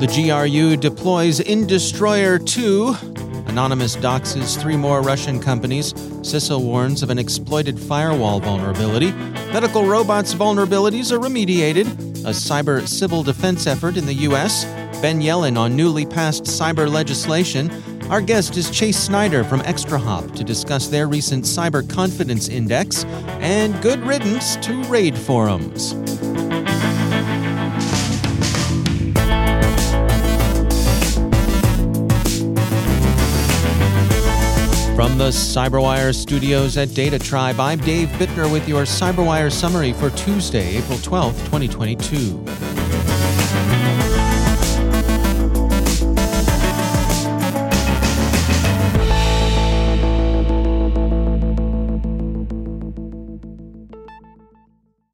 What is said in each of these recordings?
The GRU deploys Industroyer 2. Anonymous doxes three more Russian companies. CISA warns of an exploited firewall vulnerability. Medical robots vulnerabilities are remediated. A cyber civil defense effort in the U.S. Ben Yelin on newly passed cyber legislation. Our guest is Chase Snyder from ExtraHop to discuss their recent Cyber Confidence Index and good riddance to RaidForums. From the CyberWire studios at DataTribe, I'm Dave Bittner with your CyberWire summary for Tuesday, April 12th, 2022.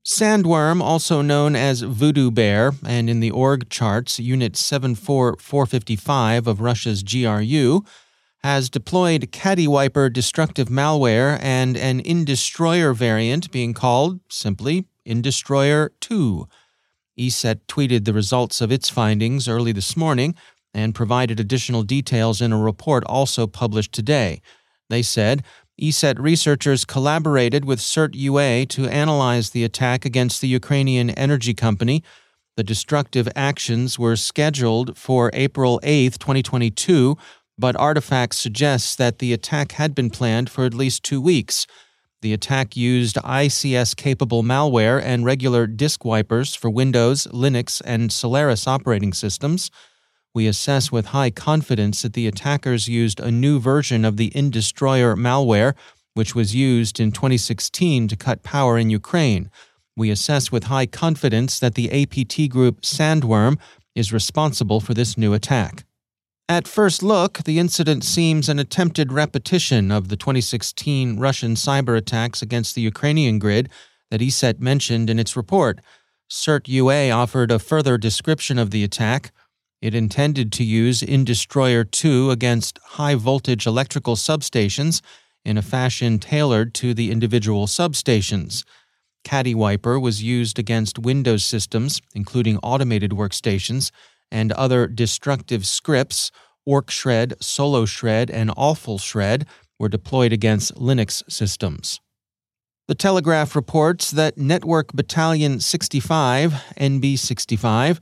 Sandworm, also known as Voodoo Bear, and in the org charts, Unit 74455 of Russia's GRU, has deployed Caddywiper destructive malware and an Industroyer variant being called simply Industroyer 2. ESET tweeted the results of its findings early this morning and provided additional details in a report also published today. They said ESET researchers collaborated with CERT UA to analyze the attack against the Ukrainian energy company. The destructive actions were scheduled for April 8, 2022 but artifacts suggest that the attack had been planned for at least two weeks. The attack used ICS capable malware and regular disk wipers for Windows, Linux, and Solaris operating systems. We assess with high confidence that the attackers used a new version of the Industroyer malware, which was used in 2016 to cut power in Ukraine. We assess with high confidence that the APT group Sandworm is responsible for this new attack. At first look, the incident seems an attempted repetition of the 2016 Russian cyber attacks against the Ukrainian grid that ESET mentioned in its report. CERT UA offered a further description of the attack. It intended to use Industroyer 2 against high voltage electrical substations in a fashion tailored to the individual substations. Caddywiper was used against Windows systems, including automated workstations and other destructive scripts, OrcShred, SoloShred, and AwfulShred, were deployed against Linux systems. The Telegraph reports that Network Battalion 65, NB65,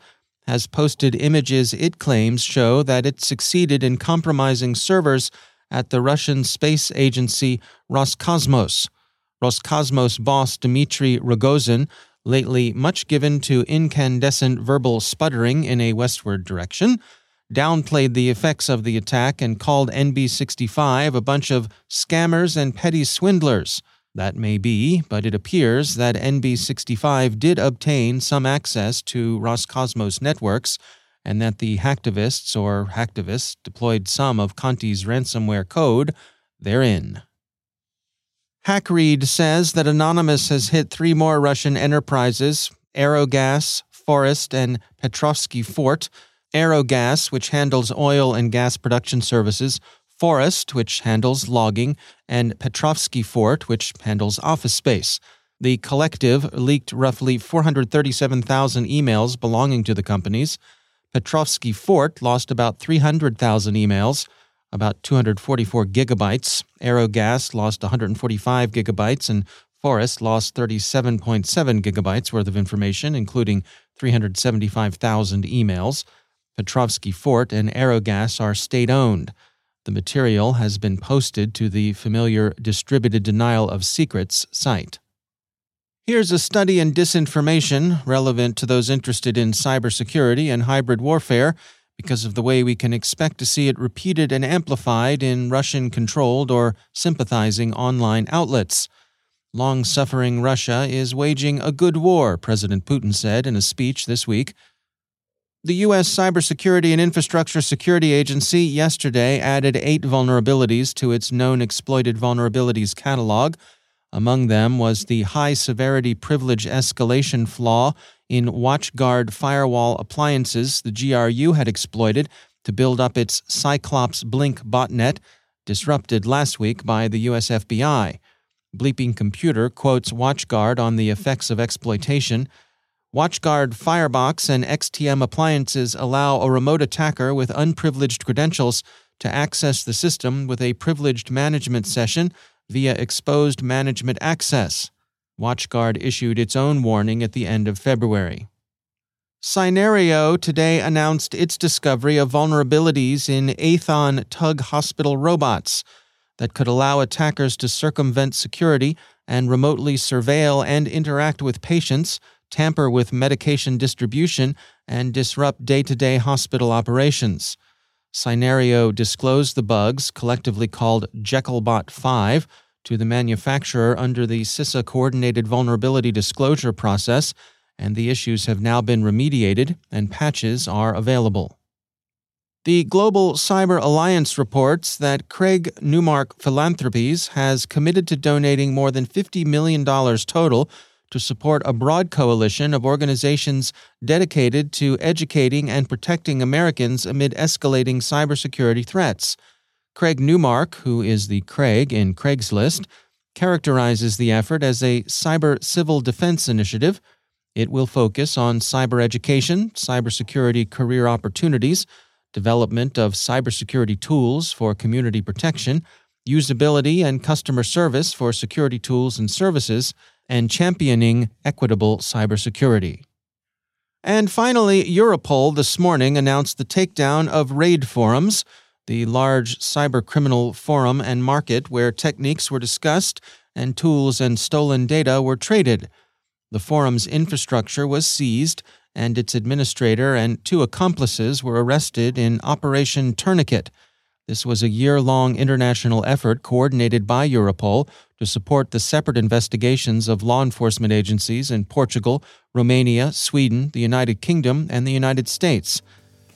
has posted images it claims show that it succeeded in compromising servers at the Russian space agency Roscosmos. Roscosmos boss Dmitry Rogozin lately much given to incandescent verbal sputtering in a westward direction, downplayed the effects of the attack and called NB65 a bunch of scammers and petty swindlers. That may be, but it appears that NB65 did obtain some access to Roscosmos networks and that the hacktivists or hacktivists deployed some of Conti's ransomware code therein. HackRead says that Anonymous has hit three more Russian enterprises Aerogas, Forest, and Petrovsky Fort. Aerogas, which handles oil and gas production services, Forest, which handles logging, and Petrovsky Fort, which handles office space. The collective leaked roughly 437,000 emails belonging to the companies. Petrovsky Fort lost about 300,000 emails about 244 gigabytes. Aerogas lost 145 gigabytes, and Forest lost 37.7 gigabytes worth of information, including 375,000 emails. Petrovsky Fort and Aerogas are state owned. The material has been posted to the familiar Distributed Denial of Secrets site. Here's a study in disinformation relevant to those interested in cybersecurity and hybrid warfare because of the way we can expect to see it repeated and amplified in Russian controlled or sympathizing online outlets. Long suffering Russia is waging a good war, President Putin said in a speech this week. The U.S. Cybersecurity and Infrastructure Security Agency yesterday added eight vulnerabilities to its known exploited vulnerabilities catalog. Among them was the high severity privilege escalation flaw in WatchGuard firewall appliances the GRU had exploited to build up its Cyclops Blink botnet, disrupted last week by the US FBI. Bleeping Computer quotes WatchGuard on the effects of exploitation. WatchGuard Firebox and XTM appliances allow a remote attacker with unprivileged credentials to access the system with a privileged management session via exposed management access. WatchGuard issued its own warning at the end of February. Cynerio today announced its discovery of vulnerabilities in Aethon Tug Hospital robots that could allow attackers to circumvent security and remotely surveil and interact with patients, tamper with medication distribution, and disrupt day to day hospital operations. Cynerio disclosed the bugs, collectively called JekyllBot 5, to the manufacturer under the CISA coordinated vulnerability disclosure process, and the issues have now been remediated and patches are available. The Global Cyber Alliance reports that Craig Newmark Philanthropies has committed to donating more than $50 million total to support a broad coalition of organizations dedicated to educating and protecting Americans amid escalating cybersecurity threats. Craig Newmark, who is the Craig in Craigslist, characterizes the effort as a cyber civil defense initiative. It will focus on cyber education, cybersecurity career opportunities, development of cybersecurity tools for community protection, usability and customer service for security tools and services, and championing equitable cybersecurity. And finally, Europol this morning announced the takedown of RaidForums the large cybercriminal forum and market where techniques were discussed and tools and stolen data were traded. The forum's infrastructure was seized, and its administrator and two accomplices were arrested in Operation Tourniquet. This was a year long international effort coordinated by Europol to support the separate investigations of law enforcement agencies in Portugal, Romania, Sweden, the United Kingdom, and the United States.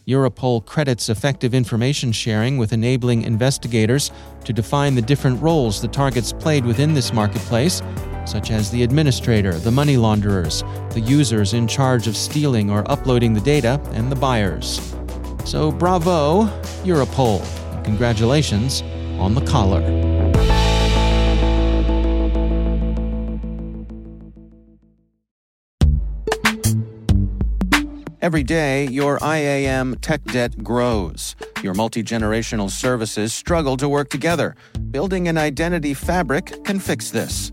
Europol credits effective information sharing with enabling investigators to define the different roles the targets played within this marketplace, such as the administrator, the money launderers, the users in charge of stealing or uploading the data, and the buyers. So, bravo, Europol, congratulations on the collar. Every day, your IAM tech debt grows. Your multi generational services struggle to work together. Building an identity fabric can fix this.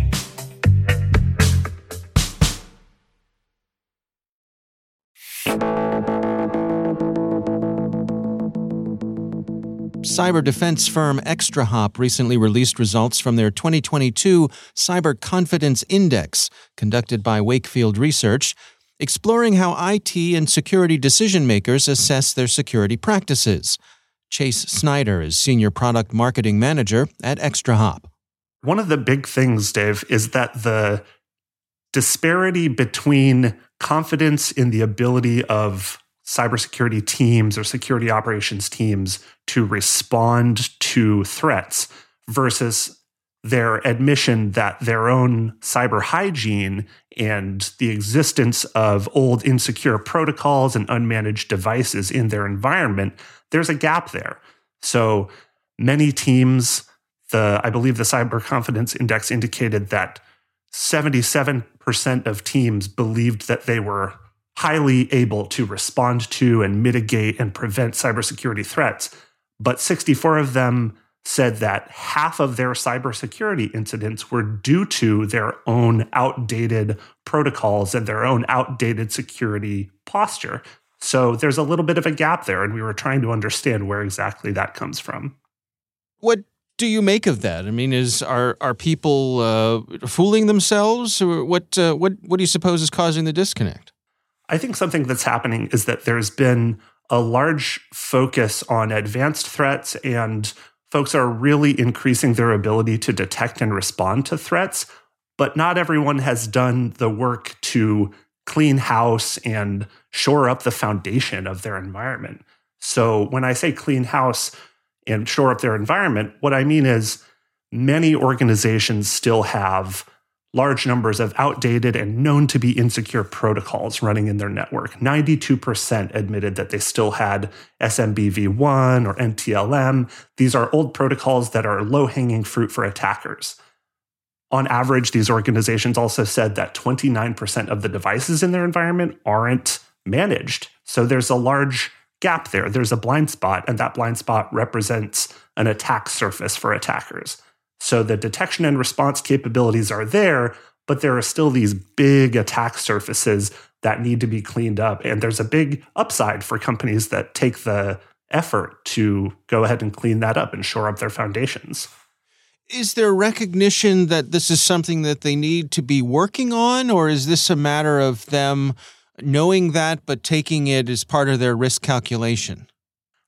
Cyber defense firm ExtraHop recently released results from their 2022 Cyber Confidence Index, conducted by Wakefield Research, exploring how IT and security decision makers assess their security practices. Chase Snyder is Senior Product Marketing Manager at ExtraHop. One of the big things, Dave, is that the disparity between confidence in the ability of cybersecurity teams or security operations teams to respond to threats versus their admission that their own cyber hygiene and the existence of old insecure protocols and unmanaged devices in their environment, there's a gap there. So many teams, the I believe the Cyber Confidence Index indicated that 77% of teams believed that they were highly able to respond to and mitigate and prevent cybersecurity threats. But 64 of them said that half of their cybersecurity incidents were due to their own outdated protocols and their own outdated security posture. So there's a little bit of a gap there, and we were trying to understand where exactly that comes from. What do you make of that? I mean, is are are people uh, fooling themselves, or what? Uh, what what do you suppose is causing the disconnect? I think something that's happening is that there's been a large focus on advanced threats and folks are really increasing their ability to detect and respond to threats, but not everyone has done the work to clean house and shore up the foundation of their environment. So when I say clean house and shore up their environment, what I mean is many organizations still have large numbers of outdated and known to be insecure protocols running in their network. 92% admitted that they still had SMBv1 or NTLM. These are old protocols that are low hanging fruit for attackers. On average, these organizations also said that 29% of the devices in their environment aren't managed. So there's a large gap there. There's a blind spot, and that blind spot represents an attack surface for attackers. So the detection and response capabilities are there, but there are still these big attack surfaces that need to be cleaned up. And there's a big upside for companies that take the effort to go ahead and clean that up and shore up their foundations. Is there recognition that this is something that they need to be working on, or is this a matter of them knowing that but taking it as part of their risk calculation?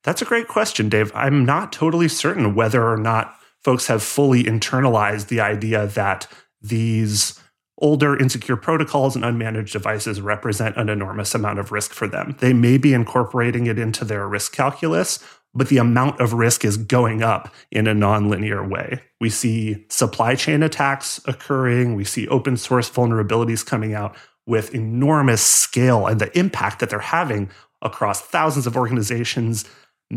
That's a great question, Dave. I'm not totally certain whether or not folks have fully internalized the idea that these older insecure protocols and unmanaged devices represent an enormous amount of risk for them. They may be incorporating it into their risk calculus, but the amount of risk is going up in a nonlinear way. We see supply chain attacks occurring, we see open source vulnerabilities coming out with enormous scale and the impact that they're having across thousands of organizations,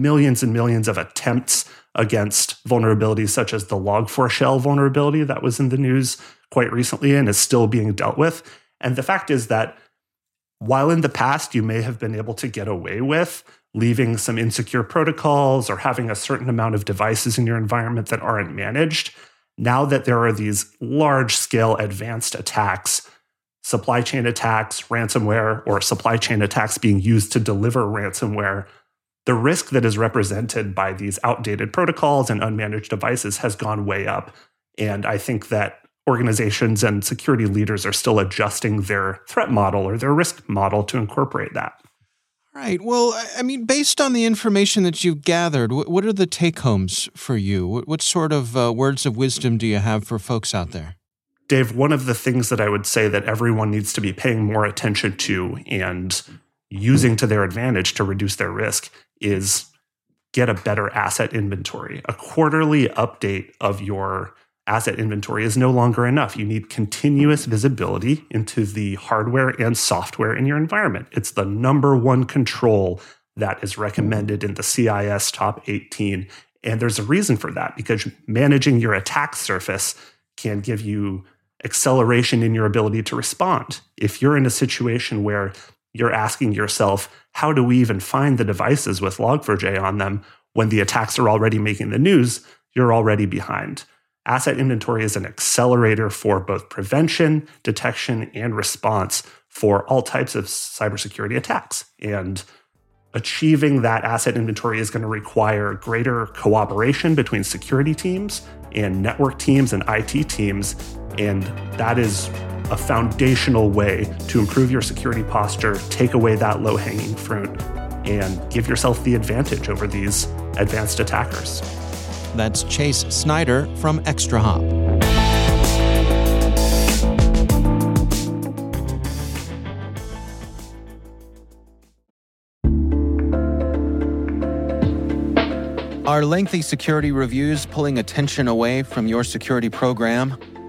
millions and millions of attempts against vulnerabilities such as the log4shell vulnerability that was in the news quite recently and is still being dealt with. And the fact is that while in the past you may have been able to get away with leaving some insecure protocols or having a certain amount of devices in your environment that aren't managed, now that there are these large scale advanced attacks, supply chain attacks, ransomware, or supply chain attacks being used to deliver ransomware, the risk that is represented by these outdated protocols and unmanaged devices has gone way up. And I think that organizations and security leaders are still adjusting their threat model or their risk model to incorporate that. Right. Well, I mean, based on the information that you've gathered, what are the take homes for you? What sort of uh, words of wisdom do you have for folks out there? Dave, one of the things that I would say that everyone needs to be paying more attention to and using to their advantage to reduce their risk is get a better asset inventory. A quarterly update of your asset inventory is no longer enough. You need continuous visibility into the hardware and software in your environment. It's the number one control that is recommended in the CIS top 18. And there's a reason for that because managing your attack surface can give you acceleration in your ability to respond. If you're in a situation where you're asking yourself, how do we even find the devices with Log4j on them when the attacks are already making the news? You're already behind. Asset inventory is an accelerator for both prevention, detection, and response for all types of cybersecurity attacks. And achieving that asset inventory is going to require greater cooperation between security teams and network teams and IT teams. And that is a foundational way to improve your security posture, take away that low hanging fruit, and give yourself the advantage over these advanced attackers. That's Chase Snyder from ExtraHop. Are lengthy security reviews pulling attention away from your security program?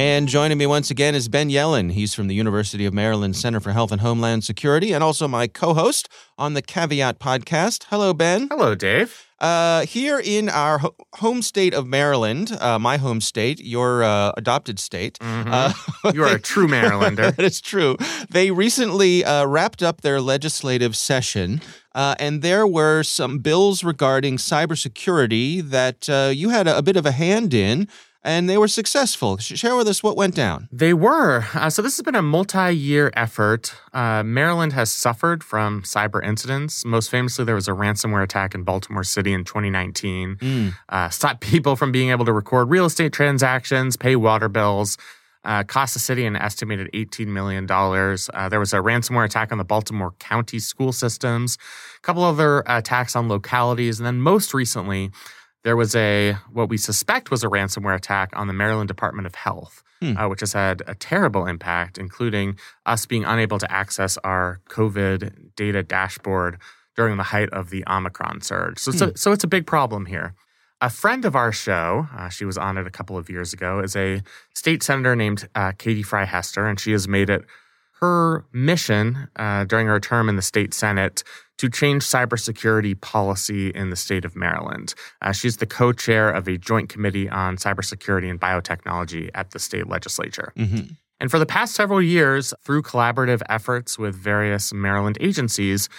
And joining me once again is Ben Yelin. He's from the University of Maryland Center for Health and Homeland Security and also my co host on the Caveat podcast. Hello, Ben. Hello, Dave. Uh, here in our ho- home state of Maryland, uh, my home state, your uh, adopted state. Mm-hmm. Uh, you are a true Marylander. that is true. They recently uh, wrapped up their legislative session, uh, and there were some bills regarding cybersecurity that uh, you had a, a bit of a hand in and they were successful. Share with us what went down. They were. Uh, so, this has been a multi year effort. Uh, Maryland has suffered from cyber incidents. Most famously, there was a ransomware attack in Baltimore City in 2019, mm. uh, stopped people from being able to record real estate transactions, pay water bills. Uh, cost the city an estimated $18 million. Uh, there was a ransomware attack on the Baltimore County school systems, a couple other attacks on localities, and then most recently, there was a what we suspect was a ransomware attack on the Maryland Department of Health, hmm. uh, which has had a terrible impact, including us being unable to access our COVID data dashboard during the height of the Omicron surge. So, hmm. so, so it's a big problem here. A friend of our show, uh, she was on it a couple of years ago, is a state senator named uh, Katie Fry Hester, and she has made it her mission uh, during her term in the state senate to change cybersecurity policy in the state of Maryland. Uh, she's the co chair of a joint committee on cybersecurity and biotechnology at the state legislature. Mm-hmm. And for the past several years, through collaborative efforts with various Maryland agencies,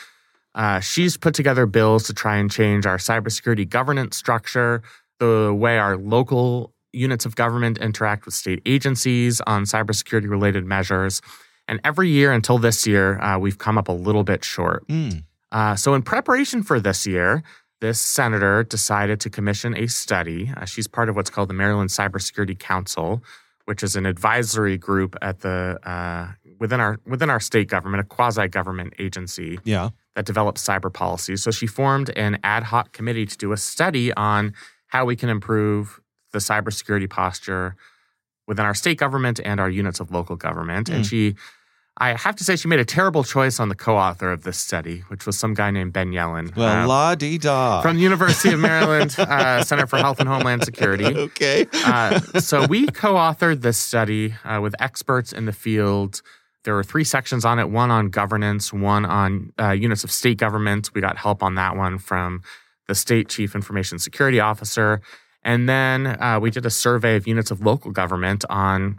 uh, she's put together bills to try and change our cybersecurity governance structure, the way our local units of government interact with state agencies on cybersecurity related measures. And every year until this year, uh, we've come up a little bit short. Mm. Uh, so, in preparation for this year, this senator decided to commission a study. Uh, she's part of what's called the Maryland Cybersecurity Council, which is an advisory group at the uh, within our within our state government, a quasi government agency. Yeah. That develops cyber policy. So she formed an ad hoc committee to do a study on how we can improve the cybersecurity posture within our state government and our units of local government. Mm. And she I have to say, she made a terrible choice on the co author of this study, which was some guy named Ben Yelin. Well, uh, la di da. From the University of Maryland uh, Center for Health and Homeland Security. okay. uh, so we co authored this study uh, with experts in the field. There were three sections on it one on governance, one on uh, units of state government. We got help on that one from the state chief information security officer. And then uh, we did a survey of units of local government on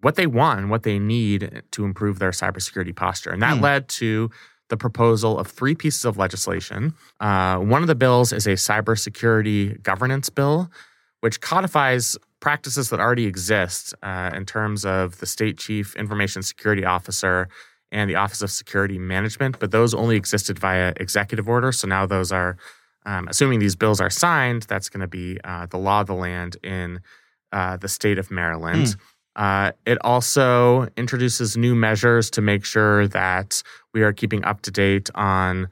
what they want and what they need to improve their cybersecurity posture. And that Hmm. led to the proposal of three pieces of legislation. Uh, one of the bills is a cybersecurity governance bill, which codifies practices that already exist uh, in terms of the state chief information security officer and the Office of Security Management, but those only existed via executive order. So now those are, um, assuming these bills are signed, that's going to be uh, the law of the land in uh, the state of Maryland. Uh, it also introduces new measures to make sure that we are keeping up to date on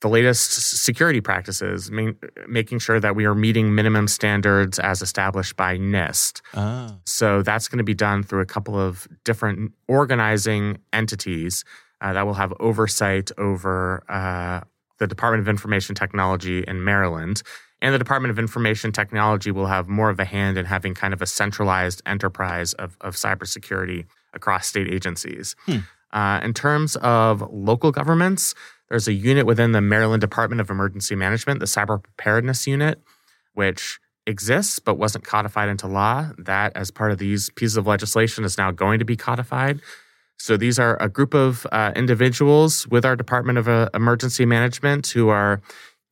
the latest security practices, ma- making sure that we are meeting minimum standards as established by NIST. Ah. So that's going to be done through a couple of different organizing entities uh, that will have oversight over uh, the Department of Information Technology in Maryland. And the Department of Information Technology will have more of a hand in having kind of a centralized enterprise of, of cybersecurity across state agencies. Hmm. Uh, in terms of local governments, there's a unit within the Maryland Department of Emergency Management, the Cyber Preparedness Unit, which exists but wasn't codified into law. That, as part of these pieces of legislation, is now going to be codified. So these are a group of uh, individuals with our Department of uh, Emergency Management who are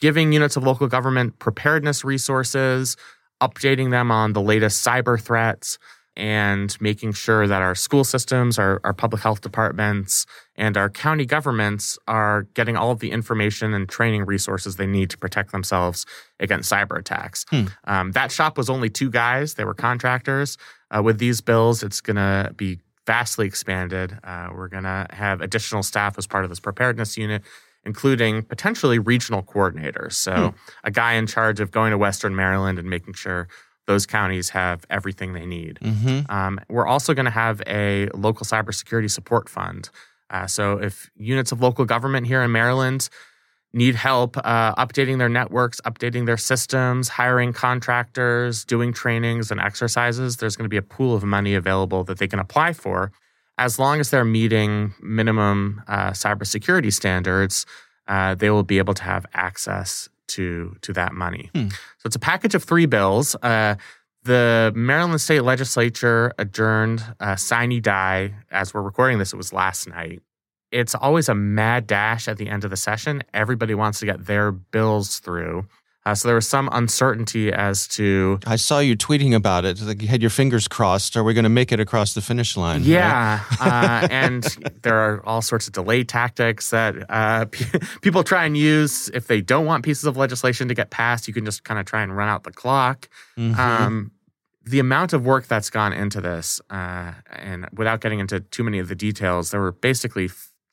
giving units of local government preparedness resources, updating them on the latest cyber threats, and making sure that our school systems, our, our public health departments, and our county governments are getting all of the information and training resources they need to protect themselves against cyber attacks. Hmm. Um, that shop was only two guys, they were contractors. Uh, with these bills, it's going to be vastly expanded. Uh, we're going to have additional staff as part of this preparedness unit, including potentially regional coordinators. So, a guy in charge of going to Western Maryland and making sure those counties have everything they need. Mm-hmm. Um, we're also going to have a local cybersecurity support fund. Uh, so, if units of local government here in Maryland need help uh, updating their networks, updating their systems, hiring contractors, doing trainings and exercises, there's going to be a pool of money available that they can apply for as long as they're meeting minimum uh, cybersecurity standards. Uh, they will be able to have access to to that money. Hmm. So it's a package of three bills. Uh, the Maryland State Legislature adjourned uh, sine die. As we're recording this, it was last night. It's always a mad dash at the end of the session. Everybody wants to get their bills through. Uh, so there was some uncertainty as to I saw you tweeting about it. Like you had your fingers crossed. Are we going to make it across the finish line? right? Yeah, uh, and there are all sorts of delay tactics that uh, pe- people try and use. If they don't want pieces of legislation to get passed, you can just kind of try and run out the clock. Mhm. Um, the amount of work that's gone into this, uh, and without getting into too many of the details, there were basically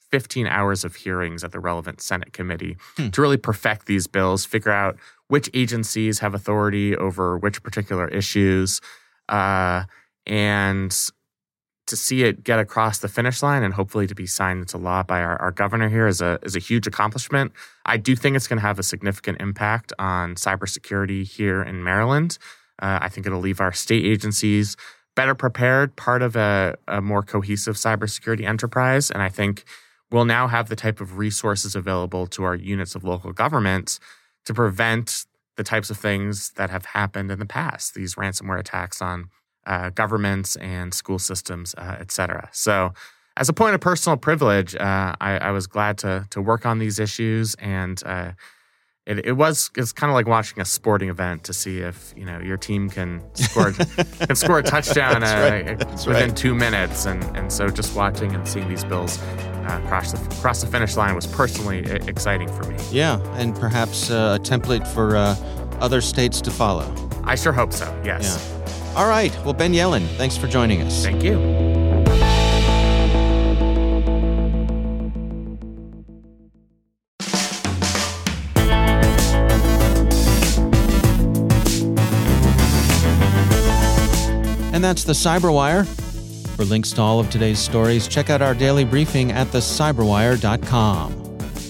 15 hours of hearings at the relevant Senate committee Hmm. to really perfect these bills, figure out which agencies have authority over which particular issues, uh, and to see it get across the finish line and hopefully to be signed into law by our, our governor here is a is a huge accomplishment. I do think it's going to have a significant impact on cybersecurity here in Maryland. Uh, I think it'll leave our state agencies better prepared, part of a, a more cohesive cybersecurity enterprise. And I think we'll now have the type of resources available to our units of local government to prevent the types of things that have happened in the past, these ransomware attacks on uh, governments and school systems, uh, et cetera. So, as a point of personal privilege, uh, I, I was glad to to work on these issues, and uh, it, it was it's kind of like watching a sporting event to see if you know your team can score can score a touchdown uh, right. Within right. two minutes, and and so just watching and seeing these bills uh, cross the cross the finish line was personally exciting for me. Yeah, and perhaps uh, a template for uh, other states to follow. I sure hope so. Yes. All right. Well, Ben Yelin, thanks for joining us. Thank you. And that's the Cyberwire. For links to all of today's stories, check out our daily briefing at thecyberwire.com.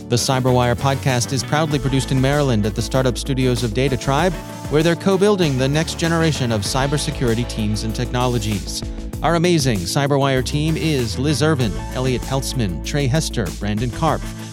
The Cyberwire podcast is proudly produced in Maryland at the startup studios of DataTribe, where they're co building the next generation of cybersecurity teams and technologies. Our amazing Cyberwire team is Liz Irvin, Elliot Peltzman, Trey Hester, Brandon Karpf,